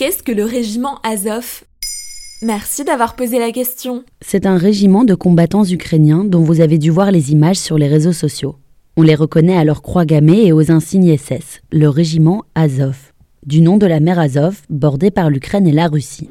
Qu'est-ce que le régiment Azov? Merci d'avoir posé la question. C'est un régiment de combattants ukrainiens dont vous avez dû voir les images sur les réseaux sociaux. On les reconnaît à leur croix gammée et aux insignes SS, le régiment Azov, du nom de la mer Azov, bordée par l'Ukraine et la Russie.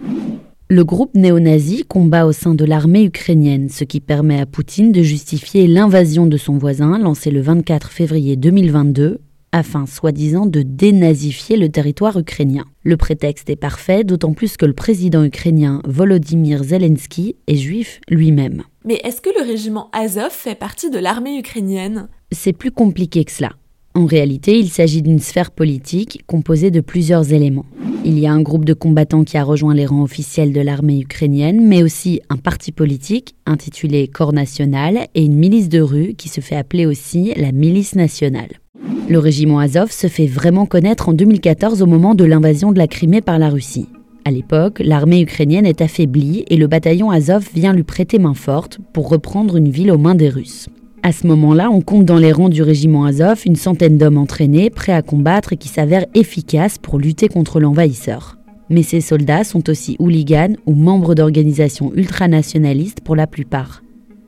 Le groupe néo-nazi combat au sein de l'armée ukrainienne, ce qui permet à Poutine de justifier l'invasion de son voisin lancée le 24 février 2022 afin soi-disant de dénazifier le territoire ukrainien. Le prétexte est parfait, d'autant plus que le président ukrainien Volodymyr Zelensky est juif lui-même. Mais est-ce que le régiment Azov fait partie de l'armée ukrainienne? C'est plus compliqué que cela. En réalité, il s'agit d'une sphère politique composée de plusieurs éléments. Il y a un groupe de combattants qui a rejoint les rangs officiels de l'armée ukrainienne, mais aussi un parti politique intitulé Corps National et une milice de rue qui se fait appeler aussi la Milice nationale. Le régiment Azov se fait vraiment connaître en 2014 au moment de l'invasion de la Crimée par la Russie. À l'époque, l'armée ukrainienne est affaiblie et le bataillon Azov vient lui prêter main forte pour reprendre une ville aux mains des Russes. À ce moment-là, on compte dans les rangs du régiment Azov une centaine d'hommes entraînés, prêts à combattre et qui s'avèrent efficaces pour lutter contre l'envahisseur. Mais ces soldats sont aussi hooligans ou membres d'organisations ultranationalistes pour la plupart.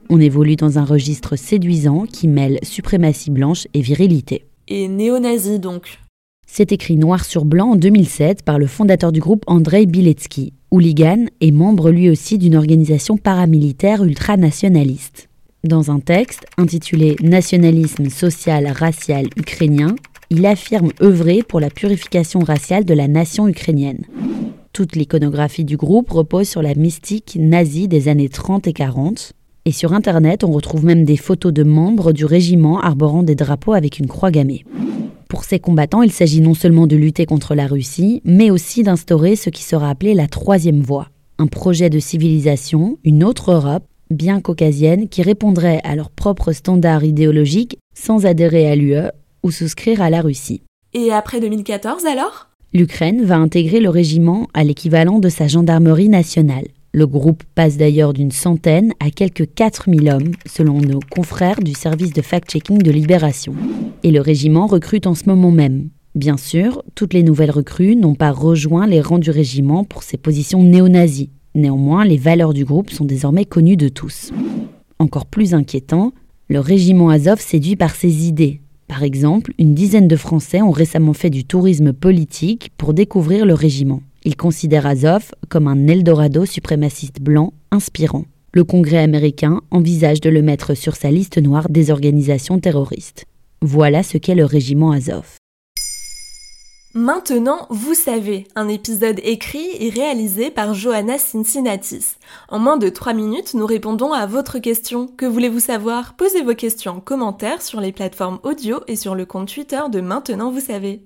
On évolue dans un registre séduisant qui mêle suprématie blanche et virilité et néo-nazi donc. C'est écrit noir sur blanc en 2007 par le fondateur du groupe Andrei Biletsky, hooligan et membre lui aussi d'une organisation paramilitaire ultranationaliste. Dans un texte intitulé Nationalisme social racial ukrainien, il affirme œuvrer pour la purification raciale de la nation ukrainienne. Toute l'iconographie du groupe repose sur la mystique nazie des années 30 et 40, et sur Internet, on retrouve même des photos de membres du régiment arborant des drapeaux avec une croix gammée. Pour ces combattants, il s'agit non seulement de lutter contre la Russie, mais aussi d'instaurer ce qui sera appelé la troisième voie, un projet de civilisation, une autre Europe, bien caucasienne, qui répondrait à leurs propres standards idéologiques sans adhérer à l'UE ou souscrire à la Russie. Et après 2014 alors? L'Ukraine va intégrer le régiment à l'équivalent de sa gendarmerie nationale. Le groupe passe d'ailleurs d'une centaine à quelques 4000 hommes, selon nos confrères du service de fact-checking de Libération. Et le régiment recrute en ce moment même. Bien sûr, toutes les nouvelles recrues n'ont pas rejoint les rangs du régiment pour ses positions néo-nazies. Néanmoins, les valeurs du groupe sont désormais connues de tous. Encore plus inquiétant, le régiment Azov séduit par ses idées. Par exemple, une dizaine de Français ont récemment fait du tourisme politique pour découvrir le régiment. Il considère Azov comme un Eldorado suprémaciste blanc inspirant. Le Congrès américain envisage de le mettre sur sa liste noire des organisations terroristes. Voilà ce qu'est le régiment Azov. Maintenant, vous savez, un épisode écrit et réalisé par Johanna Cincinnatis. En moins de 3 minutes, nous répondons à votre question. Que voulez-vous savoir? Posez vos questions en commentaire sur les plateformes audio et sur le compte Twitter de Maintenant, vous savez.